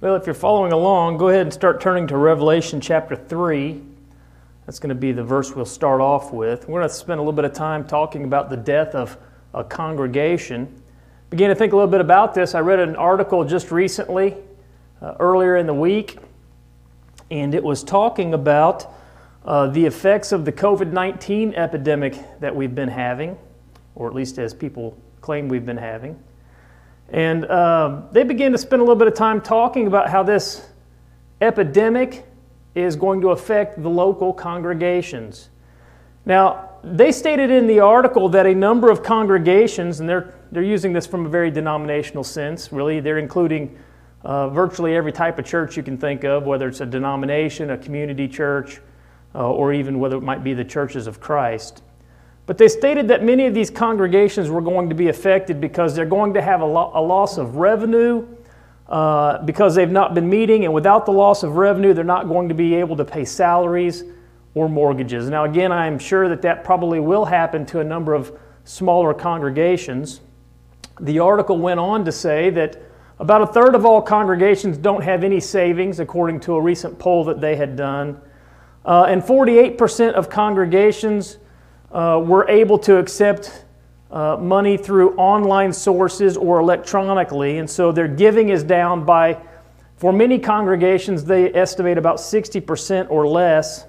Well, if you're following along, go ahead and start turning to Revelation chapter 3. That's going to be the verse we'll start off with. We're going to spend a little bit of time talking about the death of a congregation. Began to think a little bit about this. I read an article just recently, uh, earlier in the week, and it was talking about uh, the effects of the COVID 19 epidemic that we've been having, or at least as people claim we've been having. And uh, they began to spend a little bit of time talking about how this epidemic is going to affect the local congregations. Now, they stated in the article that a number of congregations, and they're, they're using this from a very denominational sense, really, they're including uh, virtually every type of church you can think of, whether it's a denomination, a community church, uh, or even whether it might be the churches of Christ. But they stated that many of these congregations were going to be affected because they're going to have a, lo- a loss of revenue uh, because they've not been meeting, and without the loss of revenue, they're not going to be able to pay salaries or mortgages. Now, again, I'm sure that that probably will happen to a number of smaller congregations. The article went on to say that about a third of all congregations don't have any savings, according to a recent poll that they had done. Uh, and 48% of congregations uh, were able to accept uh, money through online sources or electronically, and so their giving is down by, for many congregations, they estimate about 60% or less.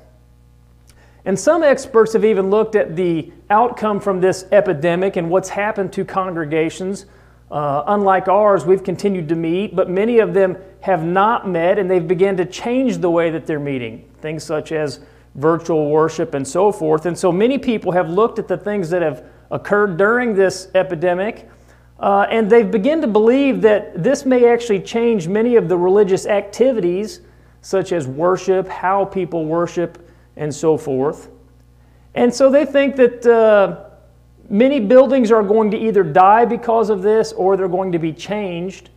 And some experts have even looked at the outcome from this epidemic and what's happened to congregations. Uh, unlike ours, we've continued to meet, but many of them have not met and they've begun to change the way that they're meeting. Things such as virtual worship and so forth. And so many people have looked at the things that have occurred during this epidemic uh, and they've begun to believe that this may actually change many of the religious activities, such as worship, how people worship, and so forth. And so they think that uh, many buildings are going to either die because of this or they're going to be changed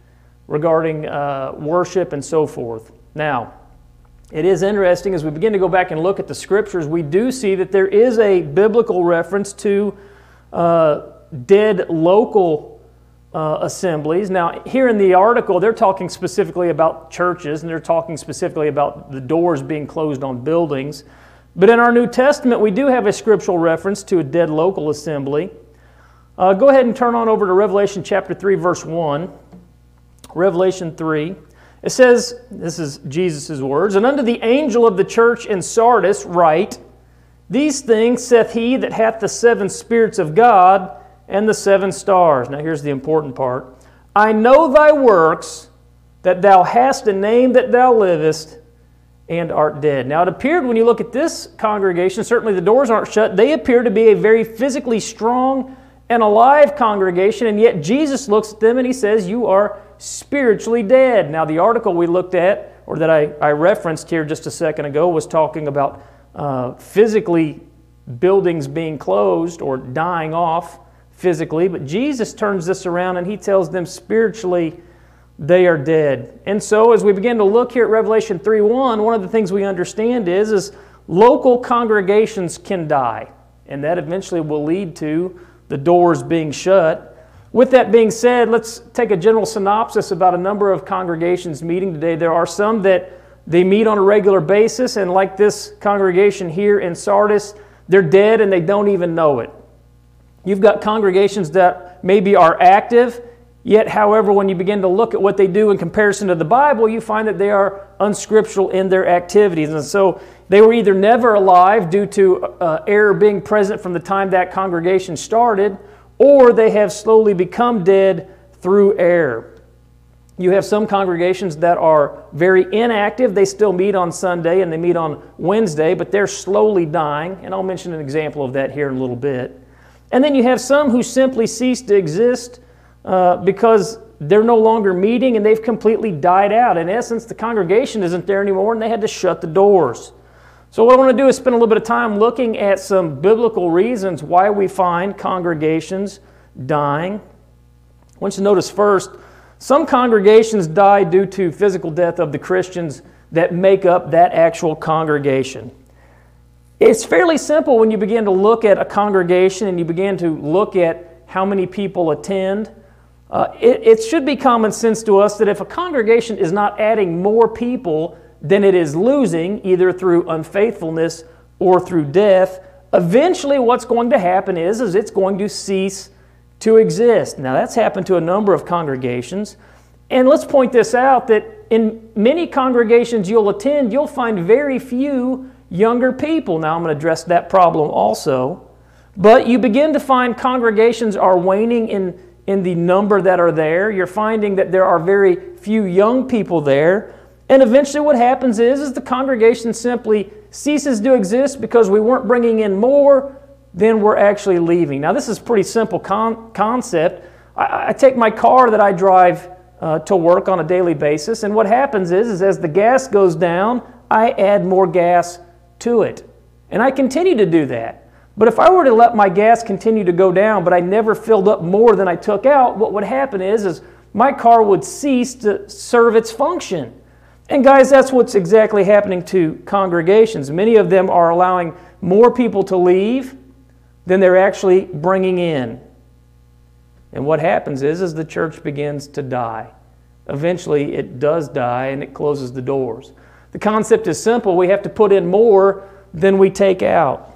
regarding uh, worship and so forth. Now, it is interesting as we begin to go back and look at the scriptures, we do see that there is a biblical reference to uh, dead local uh, assemblies. Now, here in the article, they're talking specifically about churches and they're talking specifically about the doors being closed on buildings. But in our New Testament, we do have a scriptural reference to a dead local assembly. Uh, go ahead and turn on over to Revelation chapter 3, verse 1. Revelation 3. It says, this is Jesus' words, and unto the angel of the church in Sardis write, These things saith he that hath the seven spirits of God and the seven stars. Now here's the important part. I know thy works, that thou hast a name that thou livest, and art dead. Now it appeared when you look at this congregation, certainly the doors aren't shut, they appear to be a very physically strong and alive congregation, and yet Jesus looks at them and he says, You are spiritually dead. Now, the article we looked at, or that I, I referenced here just a second ago, was talking about uh, physically buildings being closed or dying off physically, but Jesus turns this around and he tells them spiritually they are dead. And so as we begin to look here at Revelation 3:1, one of the things we understand is is local congregations can die, and that eventually will lead to the doors being shut with that being said, let's take a general synopsis about a number of congregations meeting today. There are some that they meet on a regular basis, and like this congregation here in Sardis, they're dead and they don't even know it. You've got congregations that maybe are active, yet, however, when you begin to look at what they do in comparison to the Bible, you find that they are unscriptural in their activities. And so they were either never alive due to uh, error being present from the time that congregation started or they have slowly become dead through error. You have some congregations that are very inactive. They still meet on Sunday and they meet on Wednesday, but they're slowly dying. And I'll mention an example of that here in a little bit. And then you have some who simply cease to exist uh, because they're no longer meeting and they've completely died out. In essence, the congregation isn't there anymore and they had to shut the doors. So, what I want to do is spend a little bit of time looking at some biblical reasons why we find congregations dying. I want you to notice first, some congregations die due to physical death of the Christians that make up that actual congregation. It's fairly simple when you begin to look at a congregation and you begin to look at how many people attend. Uh, it, it should be common sense to us that if a congregation is not adding more people than it is losing, either through unfaithfulness or through death, eventually what's going to happen is, is it's going to cease to exist. Now, that's happened to a number of congregations. And let's point this out that in many congregations you'll attend, you'll find very few younger people. Now, I'm going to address that problem also. But you begin to find congregations are waning in, in the number that are there. You're finding that there are very few young people there. And eventually, what happens is, is the congregation simply ceases to exist because we weren't bringing in more than we're actually leaving. Now, this is a pretty simple con- concept. I, I, take my car that I drive uh, to work on a daily basis, and what happens is, is as the gas goes down, I add more gas to it. And I continue to do that. But if I were to let my gas continue to go down, but I never filled up more than I took out, what would happen is, is my car would cease to serve its function. And guys, that's what's exactly happening to congregations. Many of them are allowing more people to leave than they're actually bringing in. And what happens is, is the church begins to die. Eventually, it does die and it closes the doors. The concept is simple. We have to put in more than we take out.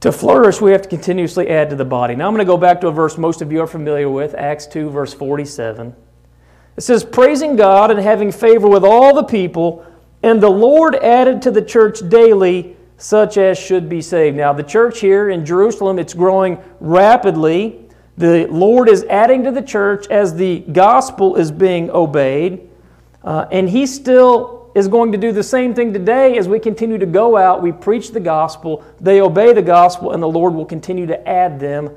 To flourish, we have to continuously add to the body. Now, I'm going to go back to a verse most of you are familiar with, Acts 2, verse 47. It says, Praising God and having favor with all the people, and the Lord added to the church daily such as should be saved. Now, the church here in Jerusalem, it's growing rapidly. The Lord is adding to the church as the gospel is being obeyed. Uh, and He still is going to do the same thing today as we continue to go out. We preach the gospel, they obey the gospel, and the Lord will continue to add them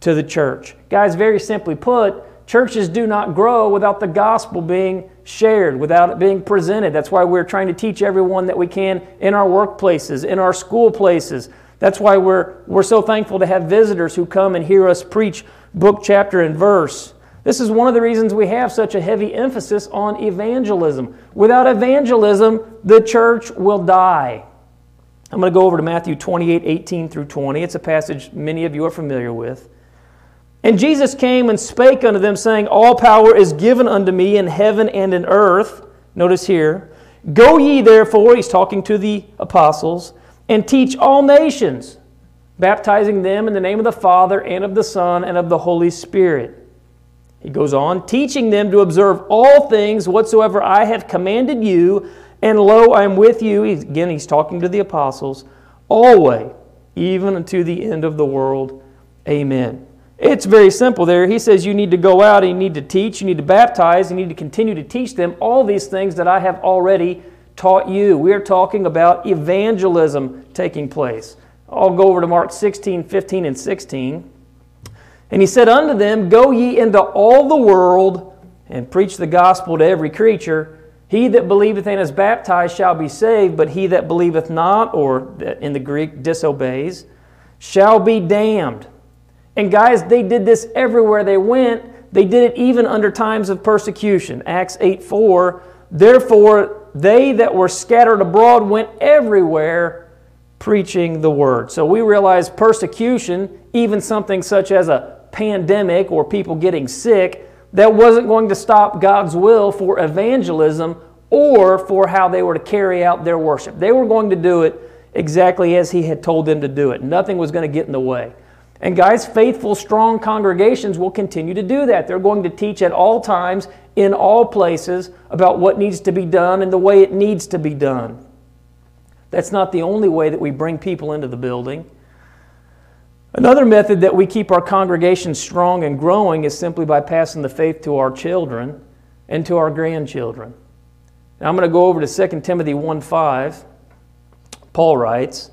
to the church. Guys, very simply put, Churches do not grow without the gospel being shared, without it being presented. That's why we're trying to teach everyone that we can in our workplaces, in our school places. That's why we're, we're so thankful to have visitors who come and hear us preach book, chapter, and verse. This is one of the reasons we have such a heavy emphasis on evangelism. Without evangelism, the church will die. I'm going to go over to Matthew 28 18 through 20. It's a passage many of you are familiar with. And Jesus came and spake unto them, saying, All power is given unto me in heaven and in earth. Notice here, Go ye therefore, he's talking to the apostles, and teach all nations, baptizing them in the name of the Father and of the Son and of the Holy Spirit. He goes on, teaching them to observe all things whatsoever I have commanded you, and lo, I am with you. Again, he's talking to the apostles, always, even unto the end of the world. Amen. It's very simple there. He says you need to go out and you need to teach, you need to baptize, you need to continue to teach them all these things that I have already taught you. We are talking about evangelism taking place. I'll go over to Mark 16, 15, and 16. And he said unto them, Go ye into all the world and preach the gospel to every creature. He that believeth and is baptized shall be saved, but he that believeth not, or in the Greek disobeys, shall be damned. And guys, they did this everywhere they went. They did it even under times of persecution. Acts 8 4. Therefore, they that were scattered abroad went everywhere preaching the word. So we realize persecution, even something such as a pandemic or people getting sick, that wasn't going to stop God's will for evangelism or for how they were to carry out their worship. They were going to do it exactly as He had told them to do it. Nothing was going to get in the way. And guys, faithful, strong congregations will continue to do that. They're going to teach at all times, in all places, about what needs to be done and the way it needs to be done. That's not the only way that we bring people into the building. Another method that we keep our congregation strong and growing is simply by passing the faith to our children and to our grandchildren. Now I'm going to go over to 2 Timothy 1 5. Paul writes,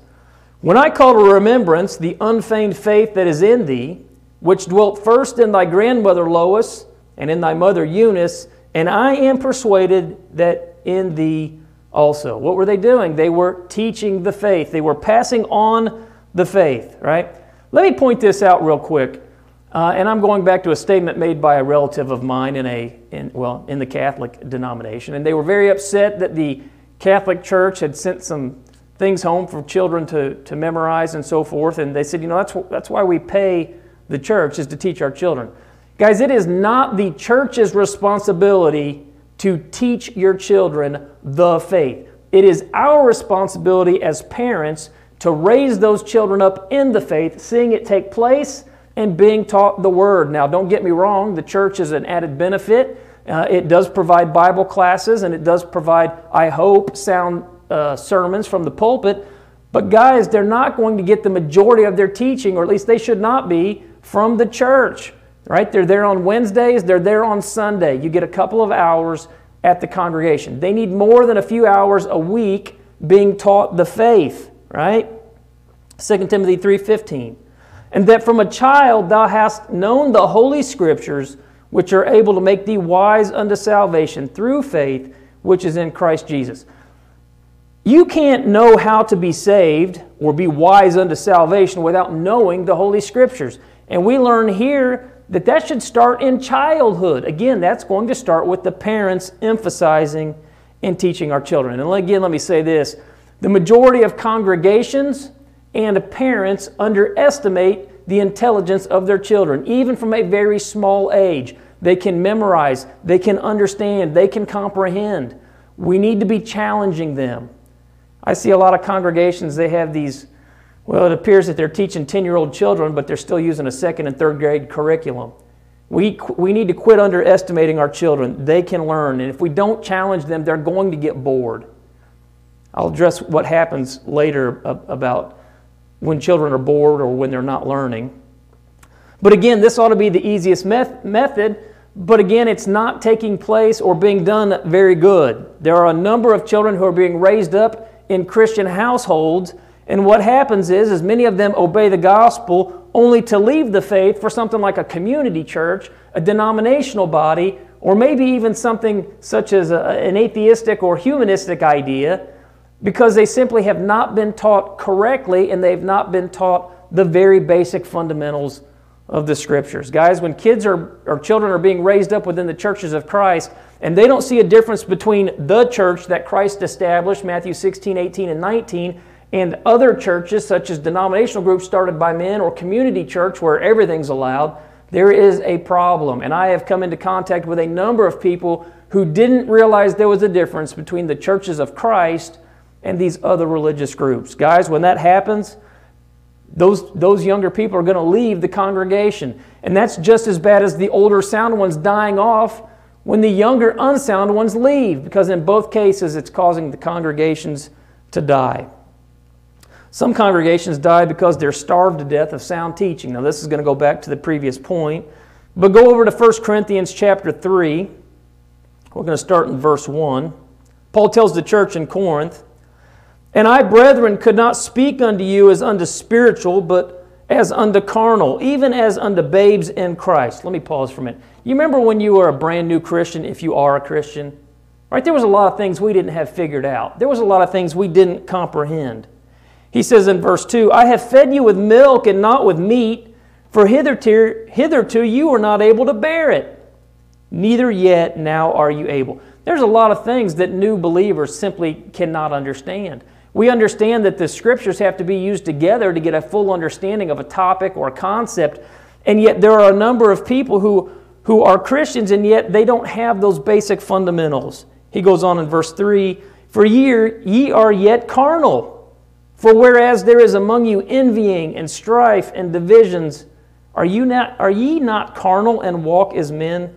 when I call to remembrance the unfeigned faith that is in thee, which dwelt first in thy grandmother Lois and in thy mother Eunice, and I am persuaded that in thee also. What were they doing? They were teaching the faith, they were passing on the faith, right? Let me point this out real quick. Uh, and I'm going back to a statement made by a relative of mine in a, in, well, in the Catholic denomination. And they were very upset that the Catholic Church had sent some things home for children to, to memorize and so forth. And they said, you know, that's, that's why we pay the church is to teach our children. Guys, it is not the church's responsibility to teach your children the faith. It is our responsibility as parents to raise those children up in the faith, seeing it take place and being taught the Word. Now, don't get me wrong, the church is an added benefit. Uh, it does provide Bible classes and it does provide, I hope, sound uh, sermons from the pulpit. But, guys, they're not going to get the majority of their teaching, or at least they should not be, from the church. Right? They're there on Wednesdays, they're there on Sunday. You get a couple of hours at the congregation. They need more than a few hours a week being taught the faith, right? 2 Timothy 3:15. And that from a child thou hast known the holy scriptures which are able to make thee wise unto salvation through faith which is in Christ Jesus. You can't know how to be saved or be wise unto salvation without knowing the holy scriptures. And we learn here that that should start in childhood. Again, that's going to start with the parents emphasizing and teaching our children. And again, let me say this the majority of congregations and parents underestimate the intelligence of their children, even from a very small age. They can memorize, they can understand, they can comprehend. We need to be challenging them. I see a lot of congregations, they have these well, it appears that they're teaching 10 year old children, but they're still using a second and third grade curriculum. We, we need to quit underestimating our children. They can learn, and if we don't challenge them, they're going to get bored. I'll address what happens later about when children are bored or when they're not learning. But again, this ought to be the easiest method, but again, it's not taking place or being done very good. There are a number of children who are being raised up in Christian households and what happens is, is many of them obey the gospel only to leave the faith for something like a community church, a denominational body, or maybe even something such as a, an atheistic or humanistic idea, because they simply have not been taught correctly and they've not been taught the very basic fundamentals of the scriptures. Guys, when kids are, or children are being raised up within the churches of Christ, and they don't see a difference between the church that Christ established, Matthew 16, 18, and 19, and other churches, such as denominational groups started by men or community church where everything's allowed, there is a problem. And I have come into contact with a number of people who didn't realize there was a difference between the churches of Christ and these other religious groups. Guys, when that happens, those, those younger people are going to leave the congregation. And that's just as bad as the older sound ones dying off when the younger unsound ones leave, because in both cases it's causing the congregations to die. Some congregations die because they're starved to death of sound teaching. Now, this is going to go back to the previous point. But go over to 1 Corinthians chapter 3. We're going to start in verse 1. Paul tells the church in Corinth, And I, brethren, could not speak unto you as unto spiritual, but as unto carnal, even as unto babes in Christ. Let me pause for a minute. You remember when you were a brand new Christian, if you are a Christian? Right? There was a lot of things we didn't have figured out. There was a lot of things we didn't comprehend. He says in verse 2 I have fed you with milk and not with meat, for hitherto, hitherto you were not able to bear it. Neither yet now are you able. There's a lot of things that new believers simply cannot understand. We understand that the scriptures have to be used together to get a full understanding of a topic or a concept, and yet there are a number of people who, who are Christians and yet they don't have those basic fundamentals. He goes on in verse 3 For ye, ye are yet carnal. For whereas there is among you envying and strife and divisions, are, you not, are ye not carnal and walk as men?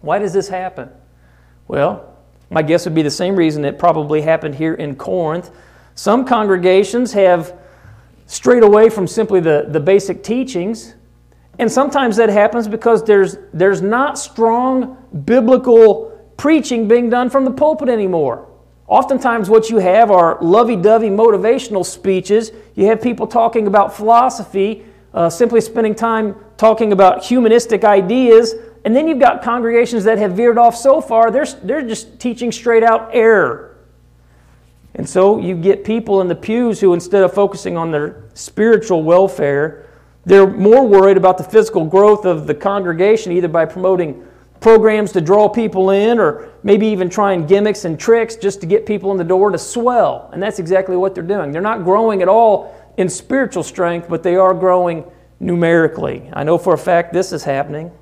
Why does this happen? Well, my guess would be the same reason it probably happened here in Corinth. Some congregations have strayed away from simply the, the basic teachings. And sometimes that happens because there's, there's not strong biblical preaching being done from the pulpit anymore. Oftentimes, what you have are lovey dovey motivational speeches. You have people talking about philosophy, uh, simply spending time talking about humanistic ideas. And then you've got congregations that have veered off so far, they're, they're just teaching straight out error. And so you get people in the pews who, instead of focusing on their spiritual welfare, they're more worried about the physical growth of the congregation, either by promoting programs to draw people in, or maybe even trying gimmicks and tricks just to get people in the door to swell. And that's exactly what they're doing. They're not growing at all in spiritual strength, but they are growing numerically. I know for a fact this is happening.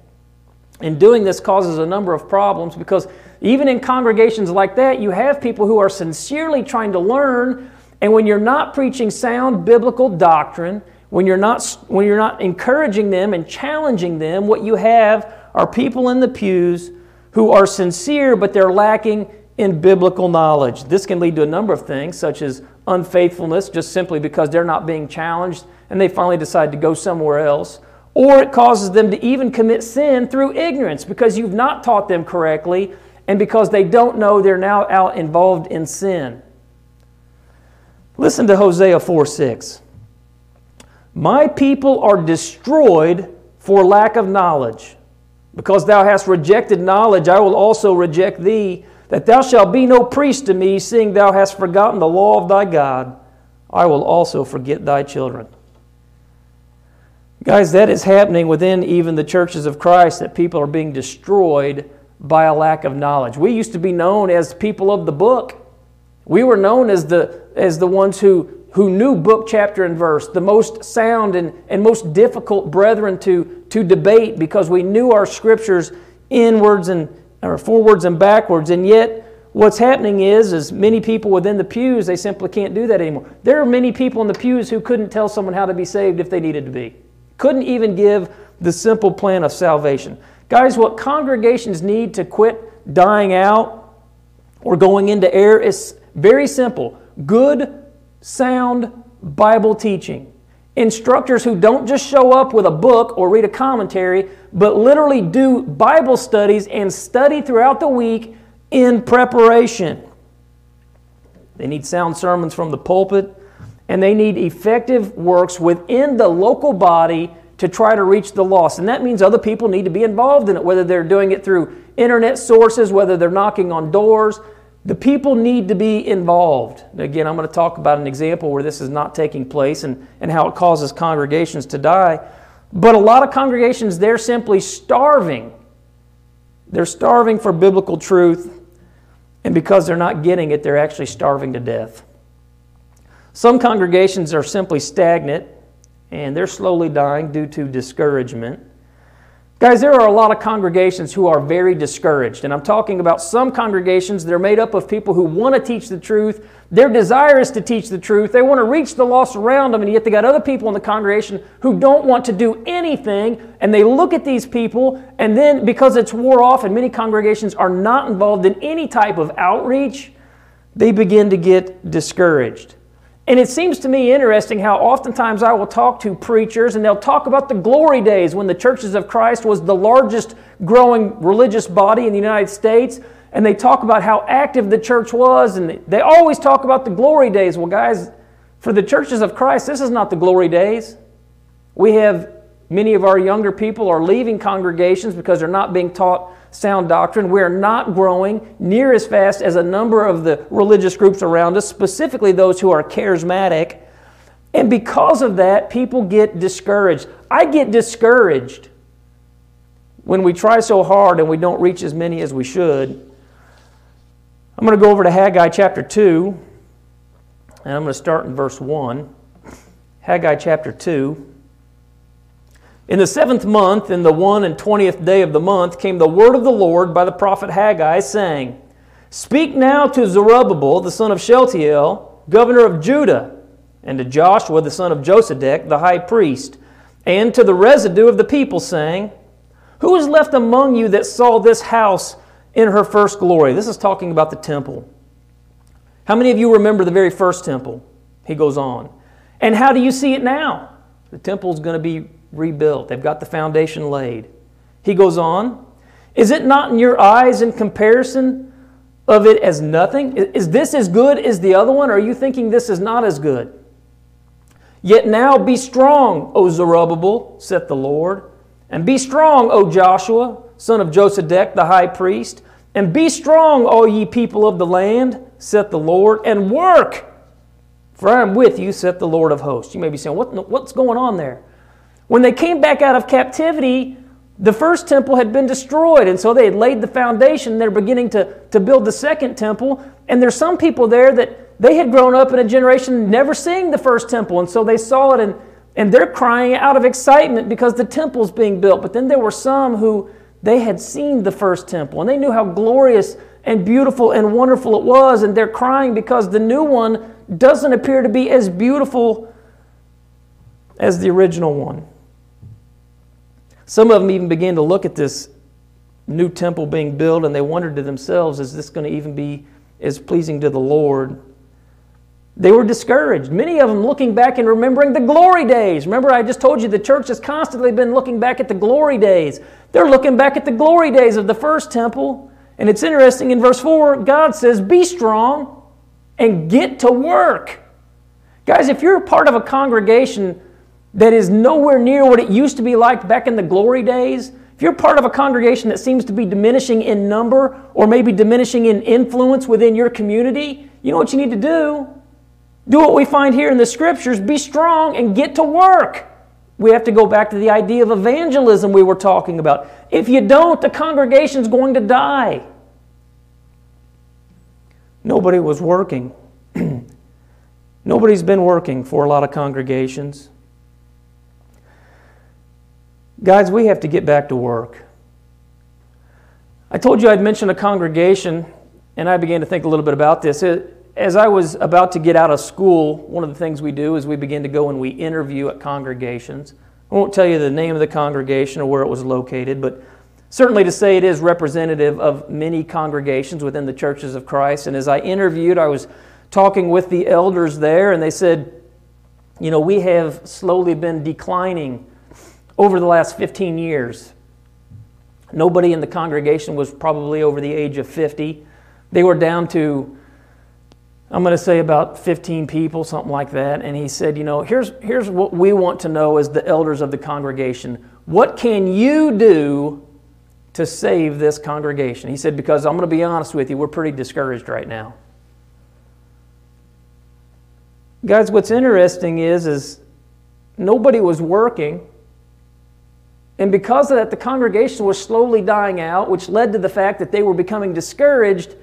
And doing this causes a number of problems because even in congregations like that, you have people who are sincerely trying to learn. And when you're not preaching sound biblical doctrine, when you're not, when you're not encouraging them and challenging them, what you have are people in the pews who are sincere, but they're lacking in biblical knowledge. This can lead to a number of things, such as unfaithfulness, just simply because they're not being challenged and they finally decide to go somewhere else. Or it causes them to even commit sin through ignorance because you've not taught them correctly and because they don't know they're now out involved in sin. Listen to Hosea 4 6. My people are destroyed for lack of knowledge. Because thou hast rejected knowledge, I will also reject thee, that thou shalt be no priest to me, seeing thou hast forgotten the law of thy God. I will also forget thy children. Guys, that is happening within even the churches of Christ, that people are being destroyed by a lack of knowledge. We used to be known as people of the book. We were known as the, as the ones who, who knew book, chapter, and verse, the most sound and, and most difficult brethren to, to debate because we knew our scriptures inwards and or forwards and backwards. And yet, what's happening is, is many people within the pews, they simply can't do that anymore. There are many people in the pews who couldn't tell someone how to be saved if they needed to be. Couldn't even give the simple plan of salvation. Guys, what congregations need to quit dying out or going into error is very simple good, sound Bible teaching. Instructors who don't just show up with a book or read a commentary, but literally do Bible studies and study throughout the week in preparation. They need sound sermons from the pulpit and they need effective works within the local body to try to reach the lost. And that means other people need to be involved in it, whether they're doing it through internet sources, whether they're knocking on doors. The people need to be involved. Again, I'm going to talk about an example where this is not taking place and, and how it causes congregations to die. But a lot of congregations, they're simply starving. They're starving for biblical truth, and because they're not getting it, they're actually starving to death. Some congregations are simply stagnant and they're slowly dying due to discouragement. Guys, there are a lot of congregations who are very discouraged. And I'm talking about some congregations that are made up of people who want to teach the truth. Their desire is to teach the truth. They want to reach the lost around them, and yet they got other people in the congregation who don't want to do anything. And they look at these people, and then because it's wore off, and many congregations are not involved in any type of outreach, they begin to get discouraged. And it seems to me interesting how oftentimes I will talk to preachers and they'll talk about the glory days when the churches of Christ was the largest growing religious body in the United States. And they talk about how active the church was. And they always talk about the glory days. Well, guys, for the churches of Christ, this is not the glory days. We have many of our younger people are leaving congregations because they're not being taught sound doctrine. We're not growing near as fast as a number of the religious groups around us, specifically those who are charismatic. And because of that, people get discouraged. I get discouraged when we try so hard and we don't reach as many as we should. I'm going to go over to Haggai chapter 2, and I'm going to start in verse 1. Haggai chapter 2. In the seventh month, in the one and twentieth day of the month, came the word of the Lord by the prophet Haggai, saying, Speak now to Zerubbabel, the son of Shealtiel, governor of Judah, and to Joshua, the son of Josedech, the high priest, and to the residue of the people, saying, Who is left among you that saw this house in her first glory? This is talking about the temple. How many of you remember the very first temple? He goes on. And how do you see it now? The temple is going to be rebuilt. They've got the foundation laid. He goes on, Is it not in your eyes in comparison of it as nothing? Is this as good as the other one, or are you thinking this is not as good? Yet now be strong, O Zerubbabel, saith the Lord, and be strong, O Joshua, son of Josedech, the high priest, and be strong, all ye people of the land, saith the Lord, and work, for I am with you, saith the Lord of hosts. You may be saying, what, what's going on there? When they came back out of captivity, the first temple had been destroyed, and so they had laid the foundation. They're beginning to, to build the second temple. And there's some people there that they had grown up in a generation never seeing the first temple, and so they saw it and, and they're crying out of excitement because the temple's being built. But then there were some who They had seen the first temple and they knew how glorious and beautiful and wonderful it was, and they're crying because the new one doesn't appear to be as beautiful as the original one. Some of them even began to look at this new temple being built and they wondered to themselves, is this going to even be as pleasing to the Lord? They were discouraged. Many of them looking back and remembering the glory days. Remember, I just told you the church has constantly been looking back at the glory days. They're looking back at the glory days of the first temple. And it's interesting in verse 4, God says, Be strong and get to work. Guys, if you're part of a congregation that is nowhere near what it used to be like back in the glory days, if you're part of a congregation that seems to be diminishing in number or maybe diminishing in influence within your community, you know what you need to do? Do what we find here in the scriptures be strong and get to work. We have to go back to the idea of evangelism we were talking about. If you don't, the congregation's going to die. Nobody was working. Nobody's been working for a lot of congregations. Guys, we have to get back to work. I told you I'd mention a congregation, and I began to think a little bit about this. As I was about to get out of school, one of the things we do is we begin to go and we interview at congregations. I won't tell you the name of the congregation or where it was located, but certainly to say it is representative of many congregations within the churches of Christ. And as I interviewed, I was talking with the elders there, and they said, You know, we have slowly been declining over the last 15 years. Nobody in the congregation was probably over the age of 50. They were down to, I'm going to say about 15 people, something like that. And he said, You know, here's, here's what we want to know as the elders of the congregation. What can you do to save this congregation? He said, Because I'm going to be honest with you, we're pretty discouraged right now. Guys, what's interesting is, is nobody was working and because of that, the congregation was slowly dying out, which led to the fact that they were becoming discouraged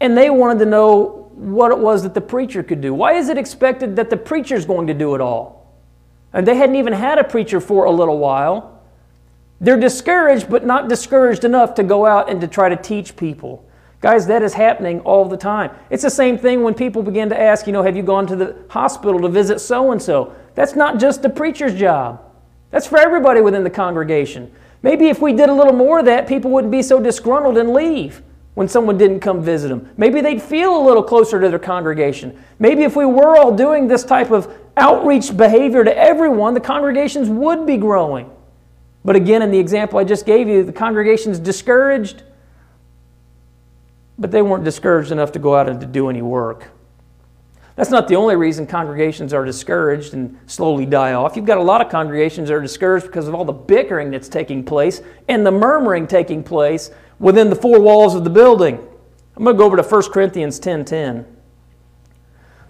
and they wanted to know what it was that the preacher could do. Why is it expected that the preacher is going to do it all? And they hadn't even had a preacher for a little while. They're discouraged, but not discouraged enough to go out and to try to teach people. Guys, that is happening all the time. It's the same thing when people begin to ask, you know, have you gone to the hospital to visit so and so? That's not just the preacher's job. That's for everybody within the congregation. Maybe if we did a little more of that, people wouldn't be so disgruntled and leave when someone didn't come visit them. Maybe they'd feel a little closer to their congregation. Maybe if we were all doing this type of outreach behavior to everyone, the congregations would be growing. But again, in the example I just gave you, the congregation's discouraged, but they weren't discouraged enough to go out and to do any work. That's not the only reason congregations are discouraged and slowly die off. You've got a lot of congregations that are discouraged because of all the bickering that's taking place and the murmuring taking place within the four walls of the building. I'm going to go over to 1 Corinthians 10:10.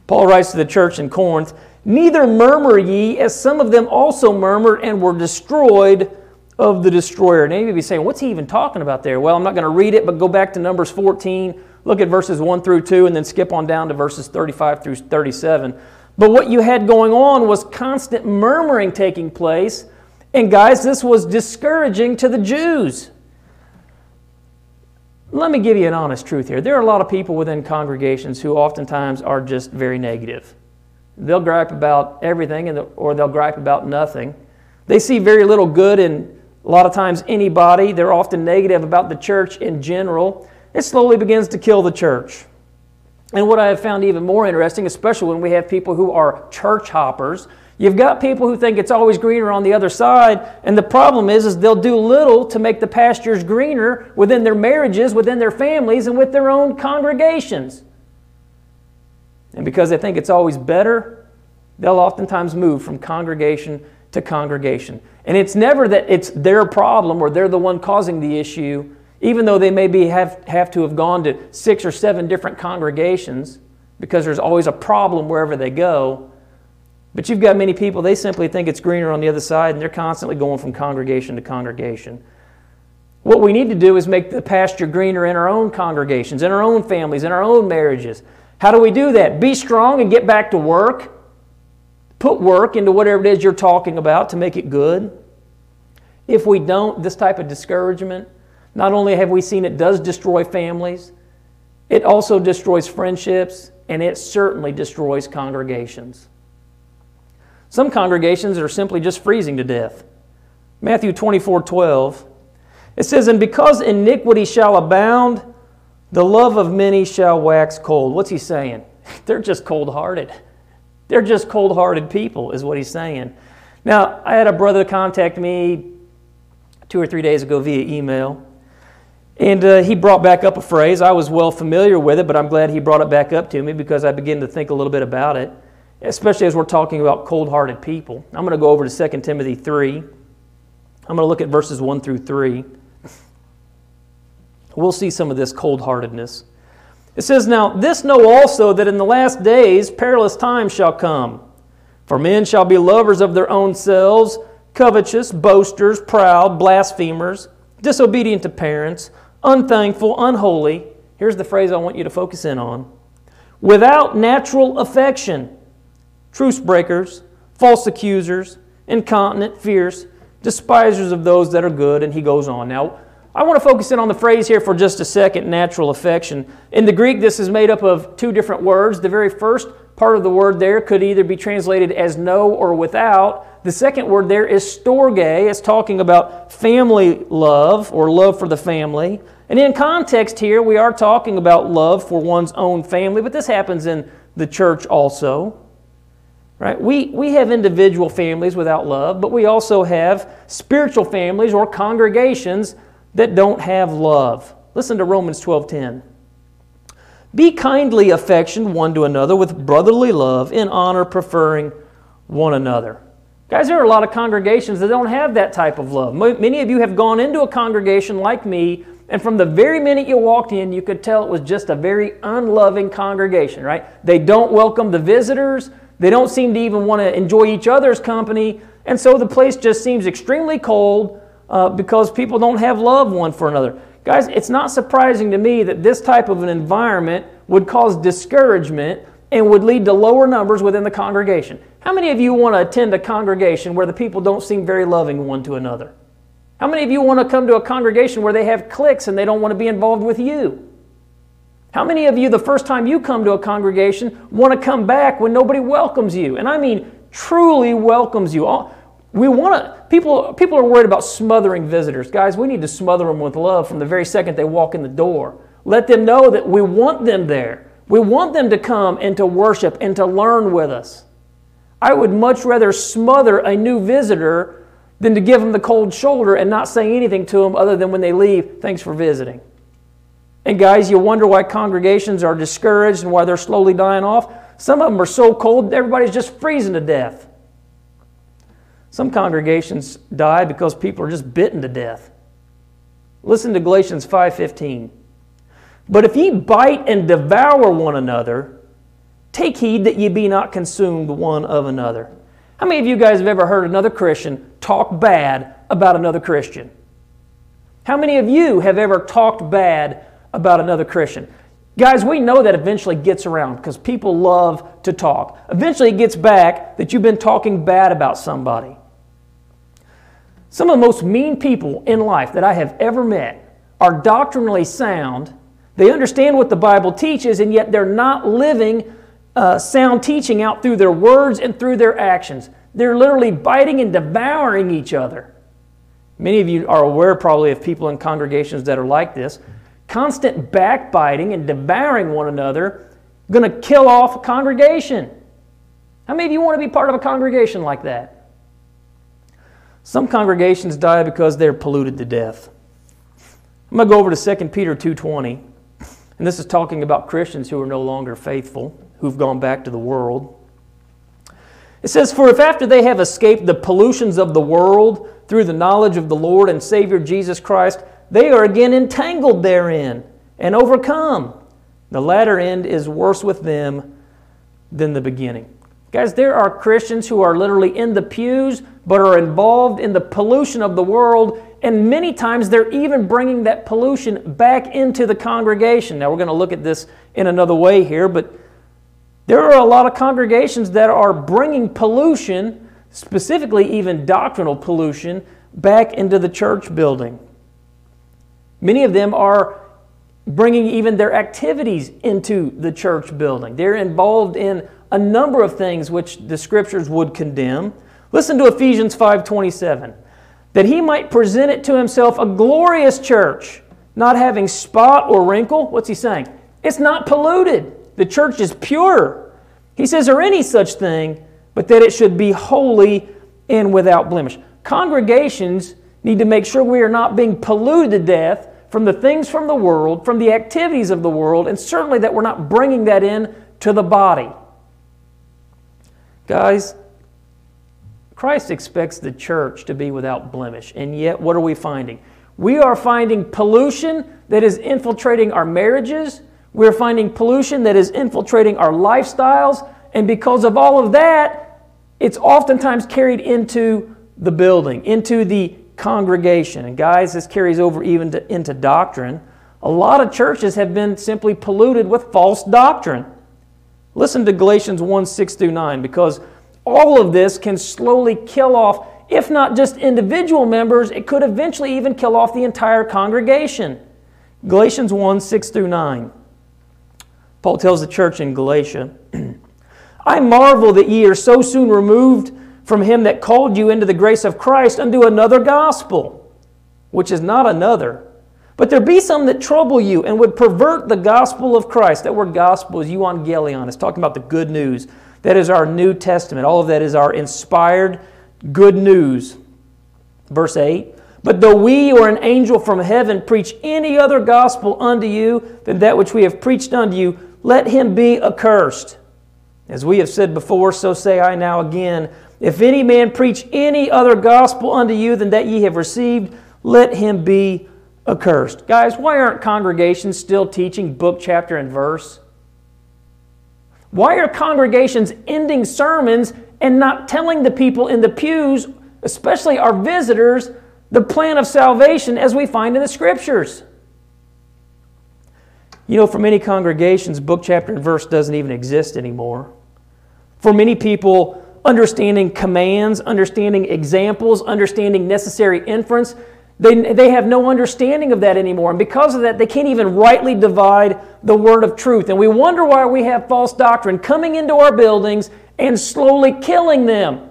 Paul writes to the church in Corinth, "Neither murmur ye, as some of them also murmured and were destroyed of the destroyer." Now you may be saying, "What's he even talking about there?" Well, I'm not going to read it, but go back to Numbers 14 Look at verses 1 through 2 and then skip on down to verses 35 through 37. But what you had going on was constant murmuring taking place. And guys, this was discouraging to the Jews. Let me give you an honest truth here. There are a lot of people within congregations who oftentimes are just very negative. They'll gripe about everything or they'll gripe about nothing. They see very little good in a lot of times anybody. They're often negative about the church in general it slowly begins to kill the church. And what I have found even more interesting, especially when we have people who are church hoppers, you've got people who think it's always greener on the other side, and the problem is, is they'll do little to make the pastures greener within their marriages, within their families, and with their own congregations. And because they think it's always better, they'll oftentimes move from congregation to congregation. And it's never that it's their problem or they're the one causing the issue even though they maybe have, have to have gone to six or seven different congregations, because there's always a problem wherever they go. But you've got many people, they simply think it's greener on the other side, and they're constantly going from congregation to congregation. What we need to do is make the pasture greener in our own congregations, in our own families, in our own marriages. How do we do that? Be strong and get back to work. Put work into whatever it is you're talking about to make it good. If we don't, this type of discouragement, Not only have we seen it does destroy families, it also destroys friendships, and it certainly destroys congregations. Some congregations are simply just freezing to death. Matthew 24 12, it says, And because iniquity shall abound, the love of many shall wax cold. What's he saying? They're just cold hearted. They're just cold hearted people, is what he's saying. Now, I had a brother contact me two or three days ago via email. And uh, he brought back up a phrase. I was well familiar with it, but I'm glad he brought it back up to me because I began to think a little bit about it, especially as we're talking about cold hearted people. I'm going to go over to 2 Timothy 3. I'm going to look at verses 1 through 3. We'll see some of this cold heartedness. It says, Now this know also that in the last days perilous times shall come. For men shall be lovers of their own selves, covetous, boasters, proud, blasphemers, disobedient to parents unthankful, unholy. Here's the phrase I want you to focus in on without natural affection, truce breakers, false accusers, incontinent, fierce, despisers of those that are good. And he goes on. Now, I want to focus in on the phrase here for just a second natural affection. In the Greek, this is made up of two different words. The very first part of the word there could either be translated as no or without. The second word there is storge. It's talking about family love or love for the family. And in context here, we are talking about love for one's own family, but this happens in the church also. Right? We, we have individual families without love, but we also have spiritual families or congregations that don't have love. Listen to Romans 12:10. Be kindly affectioned one to another with brotherly love, in honor preferring one another. Guys, there are a lot of congregations that don't have that type of love. Many of you have gone into a congregation like me, and from the very minute you walked in, you could tell it was just a very unloving congregation, right? They don't welcome the visitors, they don't seem to even want to enjoy each other's company, and so the place just seems extremely cold uh, because people don't have love one for another. Guys, it's not surprising to me that this type of an environment would cause discouragement and would lead to lower numbers within the congregation. How many of you want to attend a congregation where the people don't seem very loving one to another? How many of you want to come to a congregation where they have cliques and they don't want to be involved with you? How many of you, the first time you come to a congregation, want to come back when nobody welcomes you? And I mean truly welcomes you. We want to, people, people are worried about smothering visitors. Guys, we need to smother them with love from the very second they walk in the door. Let them know that we want them there. We want them to come and to worship and to learn with us. I would much rather smother a new visitor than to give them the cold shoulder and not say anything to them other than when they leave, thanks for visiting. And guys, you wonder why congregations are discouraged and why they're slowly dying off. Some of them are so cold, everybody's just freezing to death. Some congregations die because people are just bitten to death. Listen to Galatians 5:15. But if ye bite and devour one another, take heed that ye be not consumed one of another. How many of you guys have ever heard another Christian talk bad about another Christian? How many of you have ever talked bad about another Christian? Guys, we know that eventually gets around because people love to talk. Eventually it gets back that you've been talking bad about somebody. Some of the most mean people in life that I have ever met are doctrinally sound. They understand what the Bible teaches, and yet they're not living uh, sound teaching out through their words and through their actions. They're literally biting and devouring each other. Many of you are aware probably of people in congregations that are like this. Constant backbiting and devouring one another going to kill off a congregation. How many of you want to be part of a congregation like that? Some congregations die because they're polluted to death. I'm going to go over to 2 Peter 2:20. And this is talking about Christians who are no longer faithful, who've gone back to the world. It says, For if after they have escaped the pollutions of the world through the knowledge of the Lord and Savior Jesus Christ, they are again entangled therein and overcome. The latter end is worse with them than the beginning. Guys, there are Christians who are literally in the pews but are involved in the pollution of the world, and many times they're even bringing that pollution back into the congregation. Now, we're going to look at this in another way here, but there are a lot of congregations that are bringing pollution, specifically even doctrinal pollution, back into the church building. Many of them are bringing even their activities into the church building. They're involved in a number of things which the scriptures would condemn. Listen to Ephesians 5:27. That he might present it to himself a glorious church, not having spot or wrinkle. What's he saying? It's not polluted. The church is pure. He says, or any such thing, but that it should be holy and without blemish. Congregations need to make sure we are not being polluted to death from the things from the world, from the activities of the world, and certainly that we're not bringing that in to the body. Guys, Christ expects the church to be without blemish, and yet what are we finding? We are finding pollution that is infiltrating our marriages. We're finding pollution that is infiltrating our lifestyles. And because of all of that, it's oftentimes carried into the building, into the congregation. And guys, this carries over even to, into doctrine. A lot of churches have been simply polluted with false doctrine. Listen to Galatians 1 6 through 9, because all of this can slowly kill off, if not just individual members, it could eventually even kill off the entire congregation. Galatians 1 6 through 9. Paul tells the church in Galatia, I marvel that ye are so soon removed from him that called you into the grace of Christ unto another gospel, which is not another. But there be some that trouble you and would pervert the gospel of Christ. That word gospel is euangelion. It's talking about the good news. That is our New Testament. All of that is our inspired good news. Verse 8 But though we or an angel from heaven preach any other gospel unto you than that which we have preached unto you, let him be accursed. As we have said before, so say I now again if any man preach any other gospel unto you than that ye have received, let him be accursed. Guys, why aren't congregations still teaching book, chapter, and verse? Why are congregations ending sermons and not telling the people in the pews, especially our visitors, the plan of salvation as we find in the scriptures? You know, for many congregations, book, chapter, and verse doesn't even exist anymore. For many people, understanding commands, understanding examples, understanding necessary inference. They, they have no understanding of that anymore. And because of that, they can't even rightly divide the word of truth. And we wonder why we have false doctrine coming into our buildings and slowly killing them.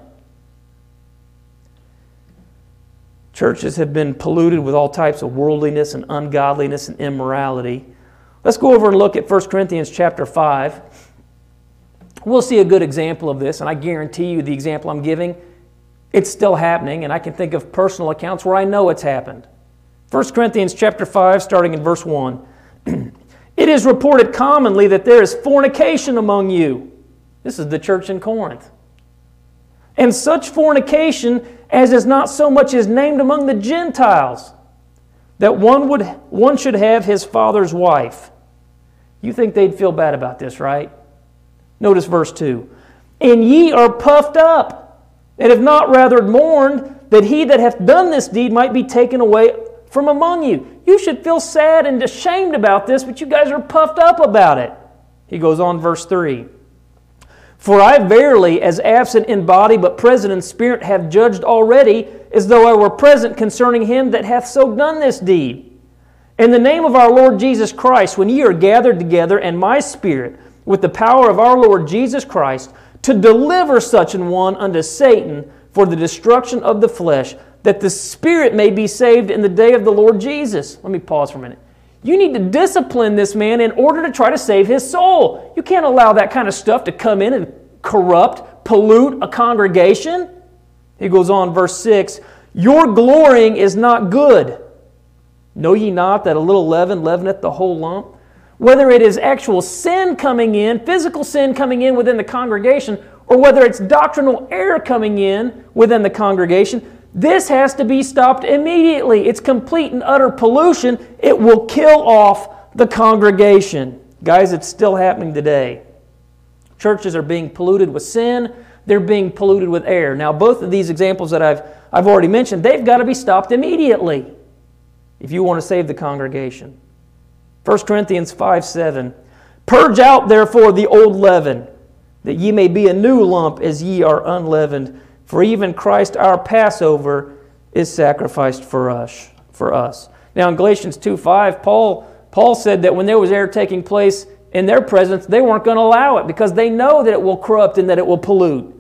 Churches have been polluted with all types of worldliness and ungodliness and immorality. Let's go over and look at 1 Corinthians chapter 5. We'll see a good example of this, and I guarantee you the example I'm giving, it's still happening, and I can think of personal accounts where I know it's happened. 1 Corinthians chapter 5, starting in verse 1. it is reported commonly that there is fornication among you. This is the church in Corinth. And such fornication as is not so much as named among the Gentiles, that one, would, one should have his father's wife. You think they'd feel bad about this, right? Notice verse 2 And ye are puffed up, and have not rather mourned that he that hath done this deed might be taken away from among you. You should feel sad and ashamed about this, but you guys are puffed up about it. He goes on, verse 3 For I verily, as absent in body but present in spirit, have judged already, as though I were present concerning him that hath so done this deed. In the name of our Lord Jesus Christ, when ye are gathered together, and my spirit, with the power of our Lord Jesus Christ to deliver such an one unto Satan for the destruction of the flesh, that the spirit may be saved in the day of the Lord Jesus. Let me pause for a minute. You need to discipline this man in order to try to save his soul. You can't allow that kind of stuff to come in and corrupt, pollute a congregation. He goes on, verse 6 Your glorying is not good. Know ye not that a little leaven leaveneth the whole lump? Whether it is actual sin coming in, physical sin coming in within the congregation, or whether it's doctrinal error coming in within the congregation, this has to be stopped immediately. It's complete and utter pollution. It will kill off the congregation. Guys, it's still happening today. Churches are being polluted with sin, they're being polluted with error. Now, both of these examples that I've, I've already mentioned, they've got to be stopped immediately if you want to save the congregation. 1 Corinthians 5 7. Purge out therefore the old leaven, that ye may be a new lump as ye are unleavened. For even Christ our Passover is sacrificed for us. For us. Now in Galatians 2 5, Paul, Paul said that when there was error taking place in their presence, they weren't going to allow it because they know that it will corrupt and that it will pollute.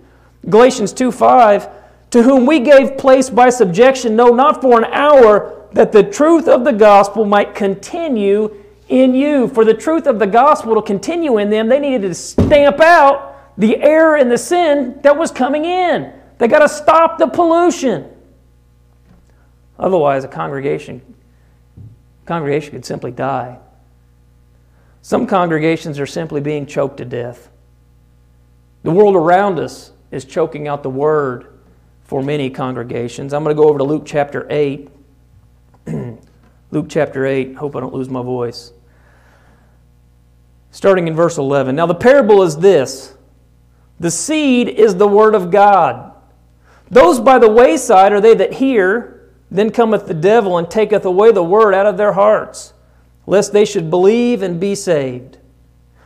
Galatians 2 5, to whom we gave place by subjection, no, not for an hour, that the truth of the gospel might continue in you. For the truth of the gospel to continue in them, they needed to stamp out the error and the sin that was coming in. They got to stop the pollution. Otherwise, a congregation, congregation could simply die. Some congregations are simply being choked to death. The world around us is choking out the word for many congregations. I'm going to go over to Luke chapter 8. Luke chapter 8. Hope I don't lose my voice. Starting in verse 11. Now, the parable is this the seed is the word of God. Those by the wayside are they that hear, then cometh the devil and taketh away the word out of their hearts, lest they should believe and be saved.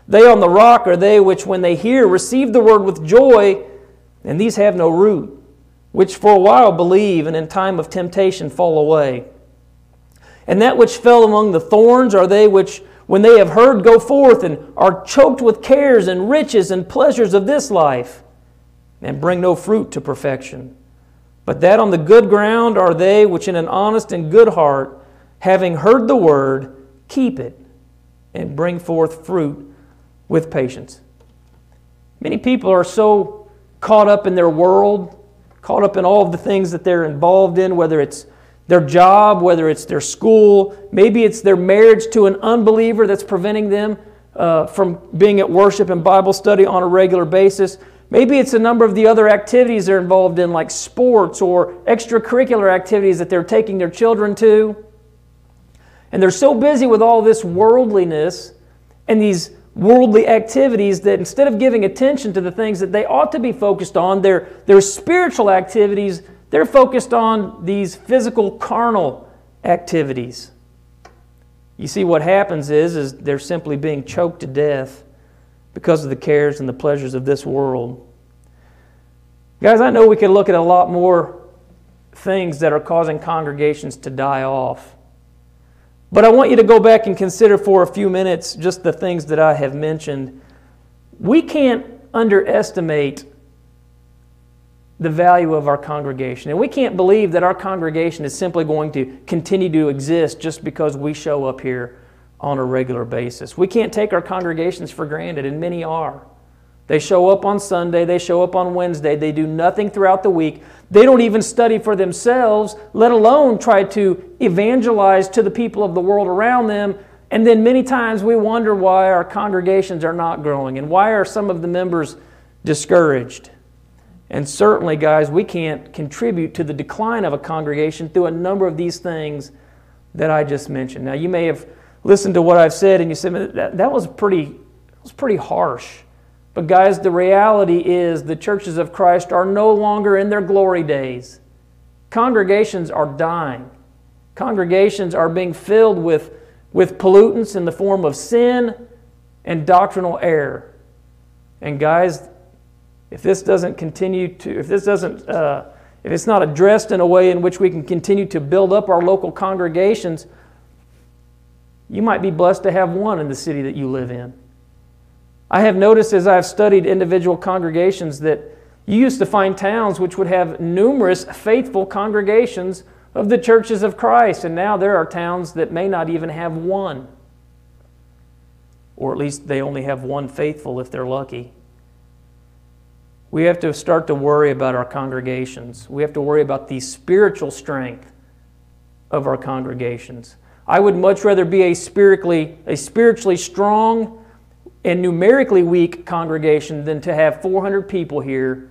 They on the rock are they which, when they hear, receive the word with joy, and these have no root, which for a while believe, and in time of temptation fall away. And that which fell among the thorns are they which, when they have heard, go forth and are choked with cares and riches and pleasures of this life, and bring no fruit to perfection. But that on the good ground are they which, in an honest and good heart, having heard the word, keep it, and bring forth fruit with patience. Many people are so caught up in their world, caught up in all of the things that they're involved in, whether it's their job, whether it's their school, maybe it's their marriage to an unbeliever that's preventing them uh, from being at worship and Bible study on a regular basis. Maybe it's a number of the other activities they're involved in, like sports or extracurricular activities that they're taking their children to. And they're so busy with all this worldliness and these worldly activities that instead of giving attention to the things that they ought to be focused on, their, their spiritual activities, they're focused on these physical, carnal activities. You see, what happens is, is they're simply being choked to death because of the cares and the pleasures of this world. Guys, I know we could look at a lot more things that are causing congregations to die off. But I want you to go back and consider for a few minutes just the things that I have mentioned. We can't underestimate the value of our congregation. And we can't believe that our congregation is simply going to continue to exist just because we show up here on a regular basis. We can't take our congregations for granted, and many are. They show up on Sunday, they show up on Wednesday, they do nothing throughout the week. They don't even study for themselves, let alone try to evangelize to the people of the world around them. And then many times we wonder why our congregations are not growing and why are some of the members discouraged. And certainly, guys, we can't contribute to the decline of a congregation through a number of these things that I just mentioned. Now, you may have listened to what I've said and you said that, that was pretty was pretty harsh. But guys, the reality is the churches of Christ are no longer in their glory days. Congregations are dying. Congregations are being filled with, with pollutants in the form of sin and doctrinal error. And guys, if this doesn't continue to, if this doesn't, uh, if it's not addressed in a way in which we can continue to build up our local congregations, you might be blessed to have one in the city that you live in. I have noticed as I've studied individual congregations that you used to find towns which would have numerous faithful congregations of the churches of Christ, and now there are towns that may not even have one. Or at least they only have one faithful if they're lucky. We have to start to worry about our congregations. We have to worry about the spiritual strength of our congregations. I would much rather be a spiritually, a spiritually strong and numerically weak congregation than to have 400 people here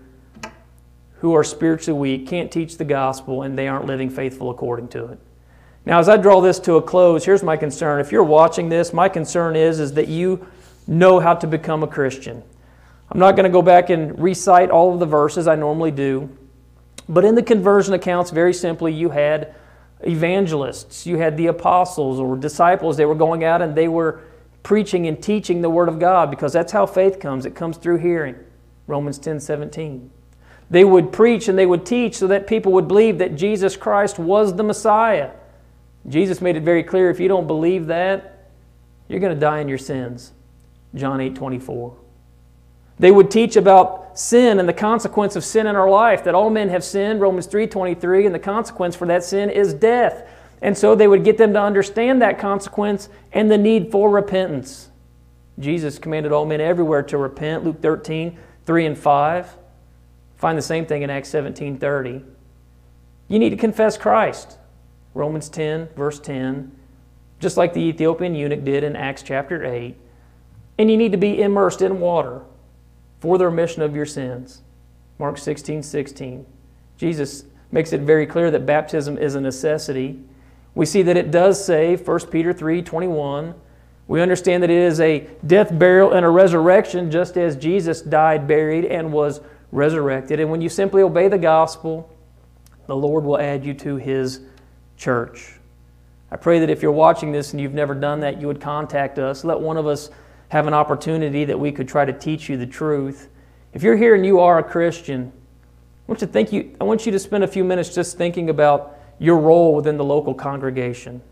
who are spiritually weak, can't teach the gospel, and they aren't living faithful according to it. Now, as I draw this to a close, here's my concern. If you're watching this, my concern is, is that you know how to become a Christian. I'm not going to go back and recite all of the verses I normally do. But in the conversion accounts, very simply, you had evangelists, you had the apostles or disciples. They were going out and they were preaching and teaching the Word of God because that's how faith comes. It comes through hearing. Romans 10 17. They would preach and they would teach so that people would believe that Jesus Christ was the Messiah. Jesus made it very clear if you don't believe that, you're going to die in your sins. John 8 24. They would teach about sin and the consequence of sin in our life, that all men have sinned, Romans 3.23, and the consequence for that sin is death. And so they would get them to understand that consequence and the need for repentance. Jesus commanded all men everywhere to repent, Luke 13 3 and 5. Find the same thing in Acts 17 30. You need to confess Christ. Romans 10, verse 10, just like the Ethiopian eunuch did in Acts chapter 8. And you need to be immersed in water for the remission of your sins. Mark 16, 16. Jesus makes it very clear that baptism is a necessity. We see that it does say, 1 Peter 3, 21. We understand that it is a death, burial, and a resurrection, just as Jesus died, buried, and was resurrected. And when you simply obey the gospel, the Lord will add you to his church. I pray that if you're watching this and you've never done that, you would contact us. Let one of us have an opportunity that we could try to teach you the truth. If you're here and you are a Christian, I want, you to think you, I want you to spend a few minutes just thinking about your role within the local congregation.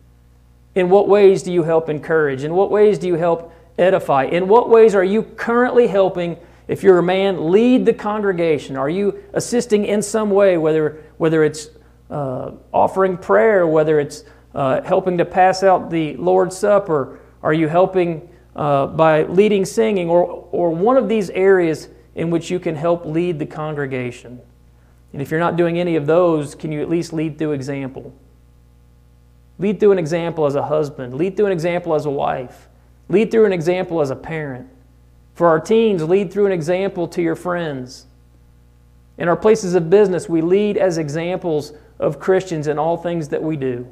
In what ways do you help encourage? In what ways do you help edify? In what ways are you currently helping, if you're a man, lead the congregation? Are you assisting in some way, whether, whether it's uh, offering prayer, whether it's uh, helping to pass out the Lord's Supper, are you helping uh, by leading singing, or, or one of these areas in which you can help lead the congregation? And if you're not doing any of those, can you at least lead through example? Lead through an example as a husband, lead through an example as a wife, lead through an example as a parent. For our teens, lead through an example to your friends. In our places of business, we lead as examples of Christians in all things that we do.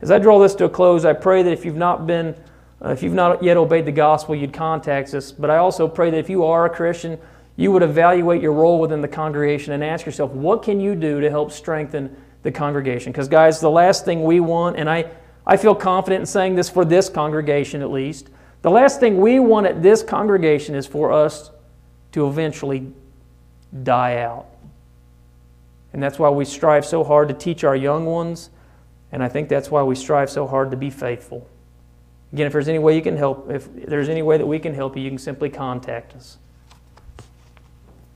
As I draw this to a close, I pray that if you've not been, uh, if you've not yet obeyed the gospel, you'd contact us. But I also pray that if you are a Christian, you would evaluate your role within the congregation and ask yourself, what can you do to help strengthen the congregation? Because, guys, the last thing we want, and I, I feel confident in saying this for this congregation at least, the last thing we want at this congregation is for us to eventually die out. And that's why we strive so hard to teach our young ones. And I think that's why we strive so hard to be faithful. Again, if there's any way you can help, if there's any way that we can help you, you can simply contact us.